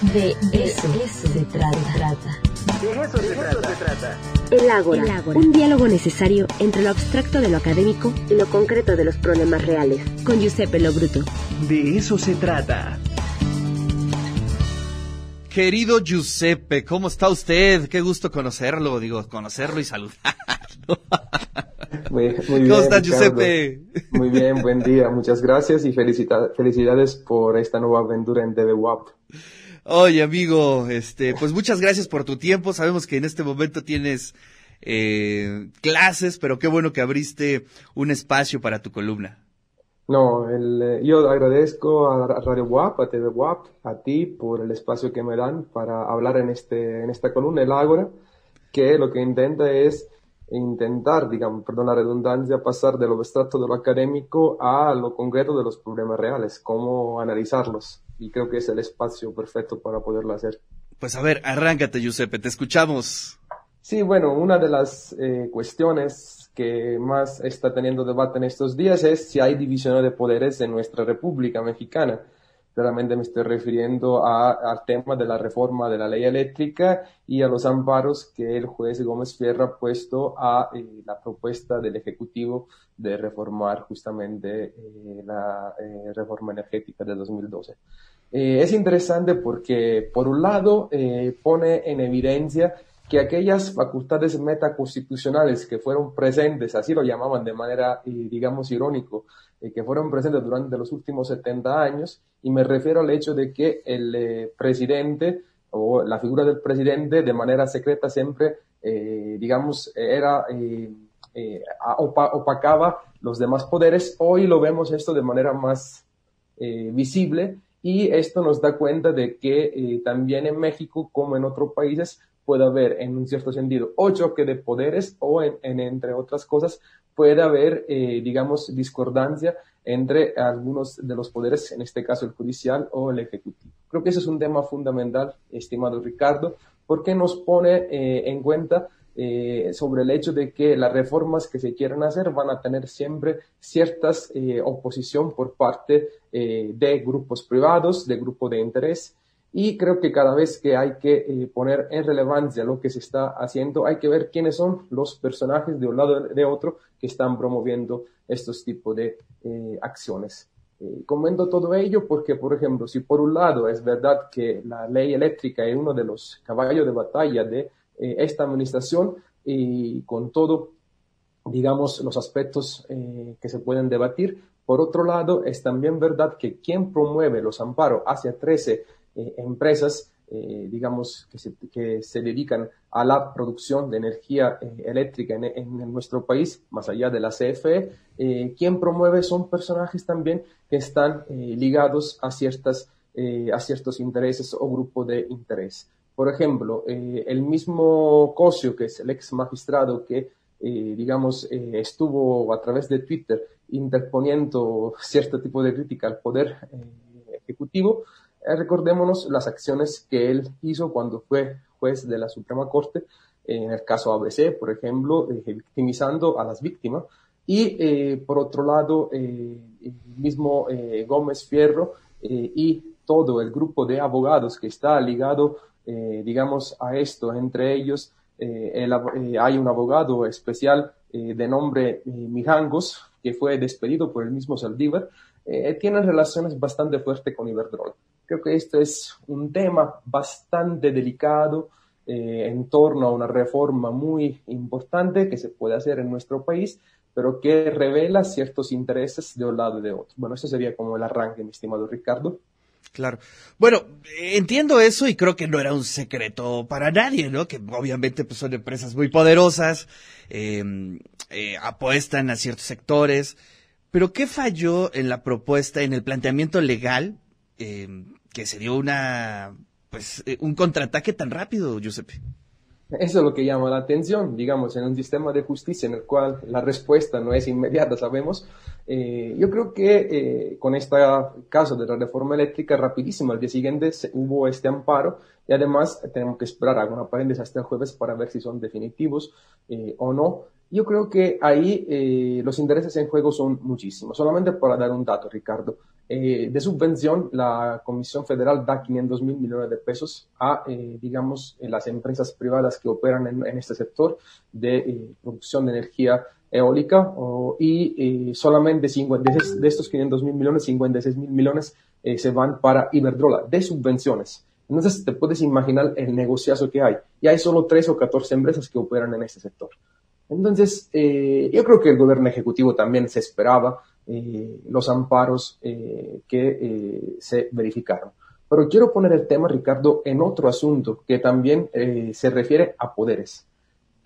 De eso, se trata. De eso, se, trata. El Ágora, un diálogo necesario entre lo abstracto de lo académico y lo concreto de los problemas reales. Con Giuseppe Lobruto. De eso se trata. Querido Giuseppe, ¿cómo está usted? Qué gusto conocerlo, digo, conocerlo y saludarlo. Muy, ¿Cómo está Giuseppe? Muy bien, buen día, muchas gracias y felicidades por esta nueva aventura en DBWAP. Oye, amigo, este, pues muchas gracias por tu tiempo. Sabemos que en este momento tienes eh, clases, pero qué bueno que abriste un espacio para tu columna. No, el, eh, yo agradezco a Radio WAP, a TV WAP, a ti por el espacio que me dan para hablar en, este, en esta columna, el Ágora, que lo que intenta es intentar, digamos, perdón la redundancia, pasar de lo abstracto de lo académico a lo concreto de los problemas reales, cómo analizarlos y creo que es el espacio perfecto para poderlo hacer. Pues a ver, arráncate, Giuseppe, te escuchamos. Sí, bueno, una de las eh, cuestiones que más está teniendo debate en estos días es si hay división de poderes en nuestra República Mexicana. Claramente me estoy refiriendo al tema de la reforma de la ley eléctrica y a los amparos que el juez Gómez Fierro ha puesto a eh, la propuesta del Ejecutivo de reformar justamente eh, la reforma energética de 2012. Eh, es interesante porque, por un lado, eh, pone en evidencia que aquellas facultades metaconstitucionales que fueron presentes, así lo llamaban de manera, eh, digamos, irónico, que fueron presentes durante los últimos 70 años, y me refiero al hecho de que el presidente o la figura del presidente de manera secreta siempre, digamos, era, opacaba los demás poderes. Hoy lo vemos esto de manera más visible y esto nos da cuenta de que eh, también en México, como en otros países, puede haber, en un cierto sentido, o choque de poderes o, en, entre otras cosas, puede haber, eh, digamos, discordancia entre algunos de los poderes, en este caso el judicial o el ejecutivo. Creo que ese es un tema fundamental, estimado Ricardo, porque nos pone eh, en cuenta eh, sobre el hecho de que las reformas que se quieran hacer van a tener siempre ciertas eh, oposición por parte eh, de grupos privados, de grupos de interés. Y creo que cada vez que hay que poner en relevancia lo que se está haciendo, hay que ver quiénes son los personajes de un lado y de otro que están promoviendo estos tipos de acciones. comento todo ello porque, por ejemplo, si por un lado es verdad que la ley eléctrica es uno de los caballos de batalla de eh, esta administración y con todo, digamos, los aspectos eh, que se pueden debatir. Por otro lado, es también verdad que quien promueve los amparos hacia 13 eh, empresas, digamos, que se, que se, dedican a la producción de energía eléctrica en, en, nuestro país, más allá de la CFE, quien promueve son personajes también que están ligados a, ciertas, a ciertos intereses o grupos de interés. Por ejemplo, eh, el mismo Cosio, que es el ex magistrado que, eh, digamos, eh, estuvo a través de Twitter interponiendo cierto tipo de crítica al poder ejecutivo, recordémonos las acciones que él hizo cuando fue juez de la Suprema Corte, en el caso ABC, por ejemplo, victimizando a las víctimas. Y por otro lado, el mismo Gómez Fierro y todo el grupo de abogados que está ligado eh, digamos, a esto. Entre ellos eh, eh, hay un abogado especial de nombre Mijangos, que fue despedido por el mismo Saldívar. tiene relaciones bastante fuertes con Iberdrola. Creo que esto es un tema bastante delicado en torno a una reforma muy importante que se puede hacer en nuestro país, pero que revela ciertos intereses de un lado y de otro. Bueno, eso sería como el arranque, mi estimado Ricardo. Claro. Bueno, entiendo eso y creo que no era un secreto para nadie, ¿no? Que obviamente pues, son empresas muy poderosas, em, eh, apuestan a ciertos sectores. Pero ¿qué falló en la propuesta, en el planteamiento legal, em, que se dio una, pues, eh, un contraataque tan rápido, Giuseppe? Eso es lo que llama la atención, digamos, en un sistema de justicia en el cual la respuesta no es inmediata, sabemos. Eh, yo creo que eh, con este caso de la reforma eléctrica, rapidísimo, al día siguiente hubo este amparo y además tenemos que esperar alguna paréntesis hasta el jueves para ver si son definitivos eh, o no. Yo creo que ahí los intereses en juego son muchísimos. Solamente para dar un dato, Ricardo. Eh, de subvención, la Comisión Federal da 500 mil millones de pesos a, eh, digamos, las empresas privadas que operan en, este sector de producción de energía eólica y solamente de, estos 500 mil millones, 56 mil millones se van para Iberdrola, de subvenciones. Entonces te puedes imaginar el negociazo que hay. Y hay solo 3 o 14 empresas que operan en este sector. Entonces, eh, yo creo que el gobierno ejecutivo también se esperaba eh, los amparos eh, que se verificaron. Pero quiero poner el tema, Ricardo, en otro asunto que también se refiere a poderes.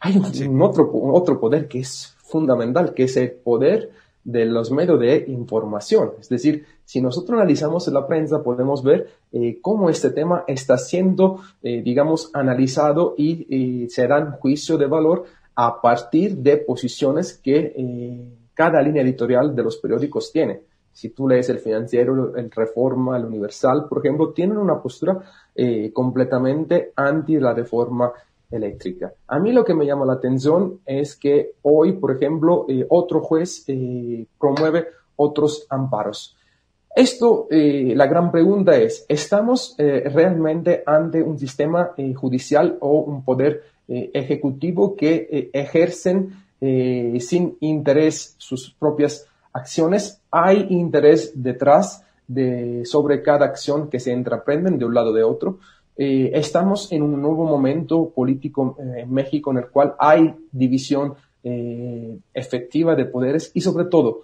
Hay un, otro, otro poder que es fundamental, que es el poder de los medios de información. Es decir, si nosotros analizamos la prensa, podemos ver eh, cómo este tema está siendo, eh, digamos, analizado y se dan juicio de valor a partir de posiciones que eh, cada línea editorial de los periódicos tiene. Si tú lees el financiero, el Reforma, el Universal, por ejemplo, tienen una postura completamente anti la reforma eléctrica. A mí lo que me llama la atención es que hoy, por ejemplo, eh, otro juez eh, promueve otros amparos. Esto, eh, la gran pregunta es, ¿estamos realmente ante un sistema judicial o un poder ejecutivo que ejercen sin interés sus propias acciones? ¿Hay interés detrás de, sobre cada acción que se entreprenden de un lado de otro? Eh, estamos en un nuevo momento político eh, en México en el cual hay división eh, efectiva de poderes y sobre todo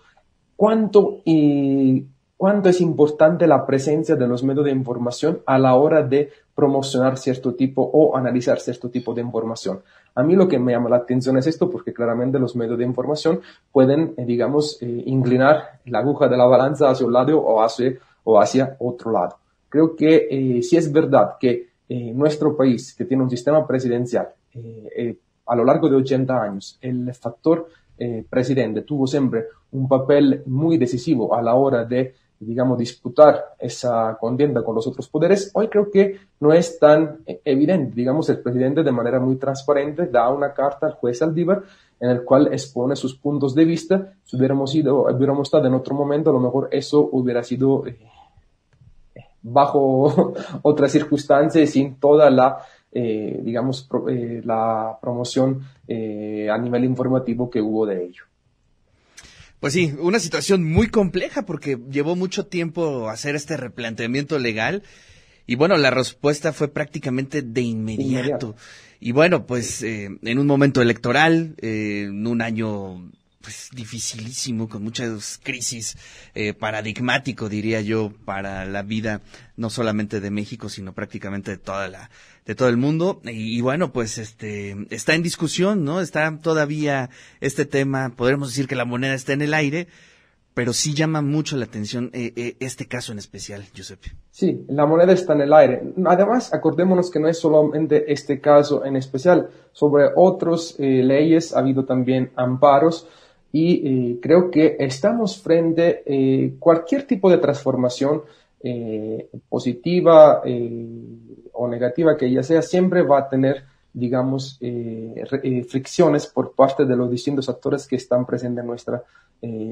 cuánto, y, cuánto es importante la presencia de los medios de información a la hora de promocionar cierto tipo o analizar cierto tipo de información. A mí lo que me llama la atención es esto porque claramente los medios de información pueden, digamos, inclinar la aguja de la balanza hacia un lado o hacia, o hacia otro lado. Creo que eh, si es verdad que eh, nuestro país, que tiene un sistema presidencial, eh, a lo largo de 80 años, el factor presidente tuvo siempre un papel muy decisivo a la hora de, digamos, disputar esa contienda con los otros poderes, hoy creo que no es tan evidente. Digamos, el presidente de manera muy transparente da una carta al juez Aldívar en el cual expone sus puntos de vista. Si hubiéramos, ido, hubiéramos estado en otro momento, a lo mejor eso hubiera sido bajo otras circunstancias sin toda la, eh, digamos, eh, la promoción eh, a nivel informativo que hubo de ello. Pues sí, una situación muy compleja porque llevó mucho tiempo hacer este replanteamiento legal y bueno, la respuesta fue prácticamente de inmediato. Y bueno, pues en un momento electoral, en un año pues dificilísimo, con muchas crisis, eh, paradigmático, diría yo, para la vida no solamente de México, sino prácticamente de toda la, de todo el mundo. Y, bueno, pues este, está en discusión, ¿no? Está todavía este tema, podremos decir que la moneda está en el aire, pero sí llama mucho la atención eh, eh, este caso en especial, Giuseppe. Sí, la moneda está en el aire. Además, acordémonos que no es solamente este caso en especial, sobre otras leyes ha habido también amparos y eh, creo que estamos frente eh, cualquier tipo de transformación eh, positiva o negativa que ella sea, siempre va a tener, digamos, fricciones por parte de los distintos actores que están presentes en nuestra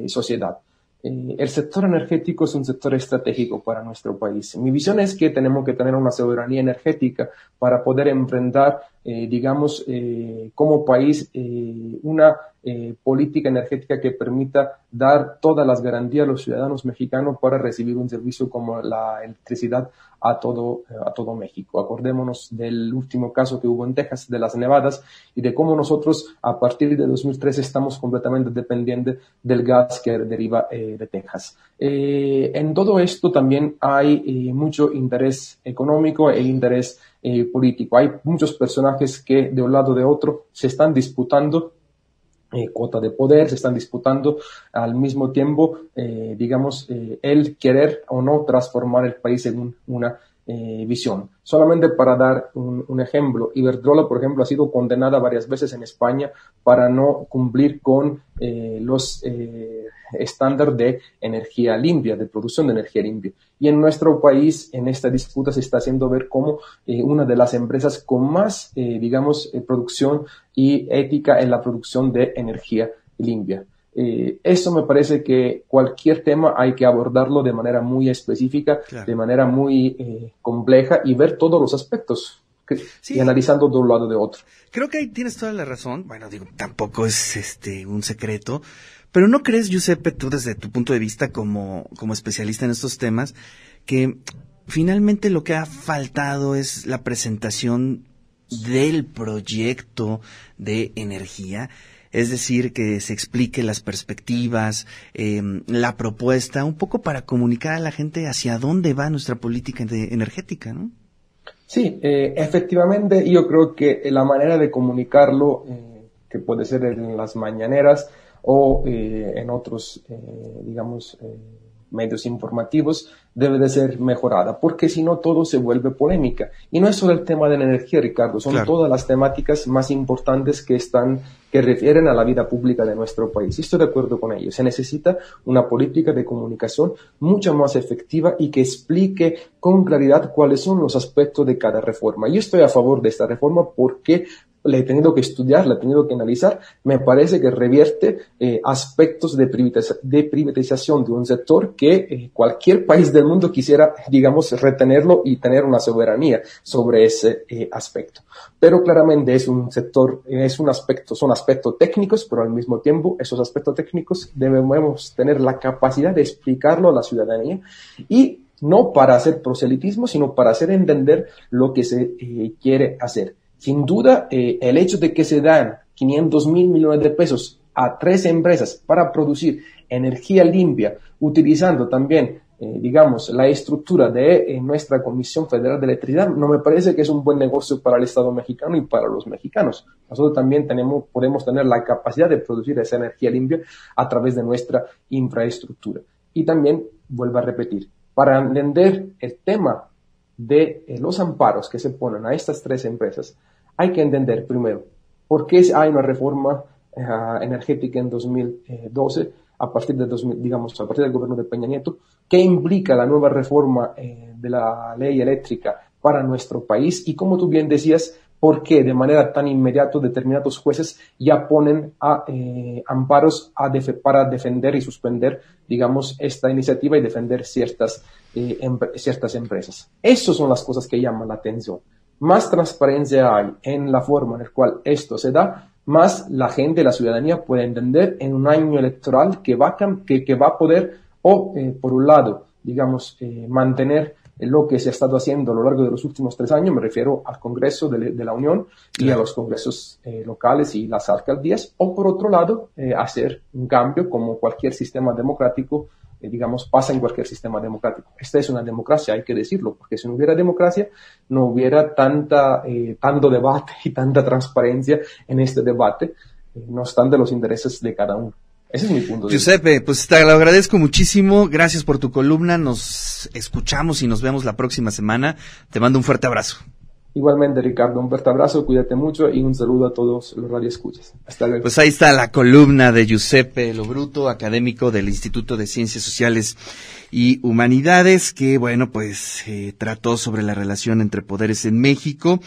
sociedad. el sector energético es un sector estratégico para nuestro país. Mi visión es que tenemos que tener una soberanía energética para poder enfrentar, digamos, como país una eh, política energética que permita dar todas las garantías a los ciudadanos mexicanos para recibir un servicio como la electricidad a todo, eh, a todo México. Acordémonos del último caso que hubo en Texas, de las nevadas, y de cómo nosotros a partir de 2013 estamos completamente dependientes del gas que deriva eh, de Texas. en todo esto también hay mucho interés económico e interés político. Hay muchos personajes que de un lado o de otro se están disputando eh, cuota de poder, se están disputando al mismo tiempo, eh, digamos, eh, el querer o no transformar el país en una visión. Solamente para dar un, ejemplo, Iberdrola, por ejemplo, ha sido condenada varias veces en España para no cumplir con los estándares de energía limpia, de producción de energía limpia. Y en nuestro país, en esta disputa, se está haciendo ver como eh, una de las empresas con más, eh, digamos, eh, producción y ética en la producción de energía limpia. Eh, eso me parece que cualquier tema hay que abordarlo de manera muy específica, de manera muy eh, compleja y ver todos los aspectos y analizando de un lado de otro. Creo que ahí tienes toda la razón. Bueno, digo, tampoco es este un secreto, pero ¿no crees, Giuseppe, tú desde tu punto de vista como, como especialista en estos temas, que finalmente lo que ha faltado es la presentación del proyecto de energía? Es decir, que se explique las perspectivas, em, la propuesta, un poco para comunicar a la gente hacia dónde va nuestra política energética, ¿no? Sí, eh, efectivamente, yo creo que la manera de comunicarlo, eh, que puede ser en las mañaneras o eh, en otros, digamos, medios informativos debe de ser mejorada, porque si no todo se vuelve polémica. Y no es solo el tema de la energía, Ricardo, son todas las temáticas más importantes que están, que refieren a la vida pública de nuestro país. Y estoy de acuerdo con ello. Se necesita una política de comunicación mucho más efectiva y que explique con claridad cuáles son los aspectos de cada reforma. Yo estoy a favor de esta reforma porque le he tenido que estudiar, le he tenido que analizar, me parece que revierte eh, aspectos de, privatización de un sector que eh, cualquier país del mundo quisiera, digamos, retenerlo y tener una soberanía sobre ese eh, aspecto. Pero claramente es un sector, es un aspecto, son aspectos técnicos, pero al mismo tiempo esos aspectos técnicos debemos tener la capacidad de explicarlo a la ciudadanía y no para hacer proselitismo, sino para hacer entender lo que se quiere hacer. Sin duda, eh, el hecho de que se dan 500 mil millones de pesos a tres empresas para producir energía limpia, utilizando también, eh, digamos, la estructura de eh, nuestra Comisión Federal de Electricidad, no me parece que es un buen negocio para el Estado mexicano y para los mexicanos. Nosotros también tenemos, podemos tener la capacidad de producir esa energía limpia a través de nuestra infraestructura. Y también, vuelvo a repetir, para entender el tema de eh, los amparos que se ponen a estas tres empresas, hay que entender primero por qué hay una reforma eh, energética en 2012 a partir de digamos a partir del gobierno de Peña Nieto, qué implica la nueva reforma eh, de la ley eléctrica para nuestro país. Y como tú bien decías, por qué de manera tan inmediata determinados jueces ya ponen a, amparos para defender y suspender, digamos, esta iniciativa y defender ciertas eh, ciertas empresas. Esas son las cosas que llaman la atención. Más transparencia hay en la forma en la cual esto se da, más la gente, la ciudadanía puede entender en un año electoral que va, que, que va a poder, o eh, por un lado, digamos, eh, mantener lo que se ha estado haciendo a lo largo de los últimos tres años, me refiero al Congreso de, la Unión y a los congresos locales y las alcaldías, o por otro lado, hacer un cambio como cualquier sistema democrático eh, digamos, pasa en cualquier sistema democrático. Esta es una democracia, hay que decirlo, porque si no hubiera democracia, no hubiera tanta, eh, tanto debate y tanta transparencia en este debate, eh, no obstante los intereses de cada uno. Ese es mi punto. Giuseppe, pues te lo agradezco muchísimo. Gracias por tu columna. Nos escuchamos y nos vemos la próxima semana. Te mando un fuerte abrazo. Igualmente, Ricardo, un fuerte abrazo, cuídate mucho y un saludo a todos los radioescuchas. Hasta luego. Pues ahí está la columna de Giuseppe Lobruto, académico del Instituto de Ciencias Sociales y Humanidades, que, bueno, pues eh, trató sobre la relación entre poderes en México,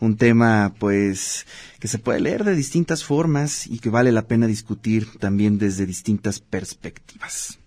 un tema, pues, que se puede leer de distintas formas y que vale la pena discutir también desde distintas perspectivas.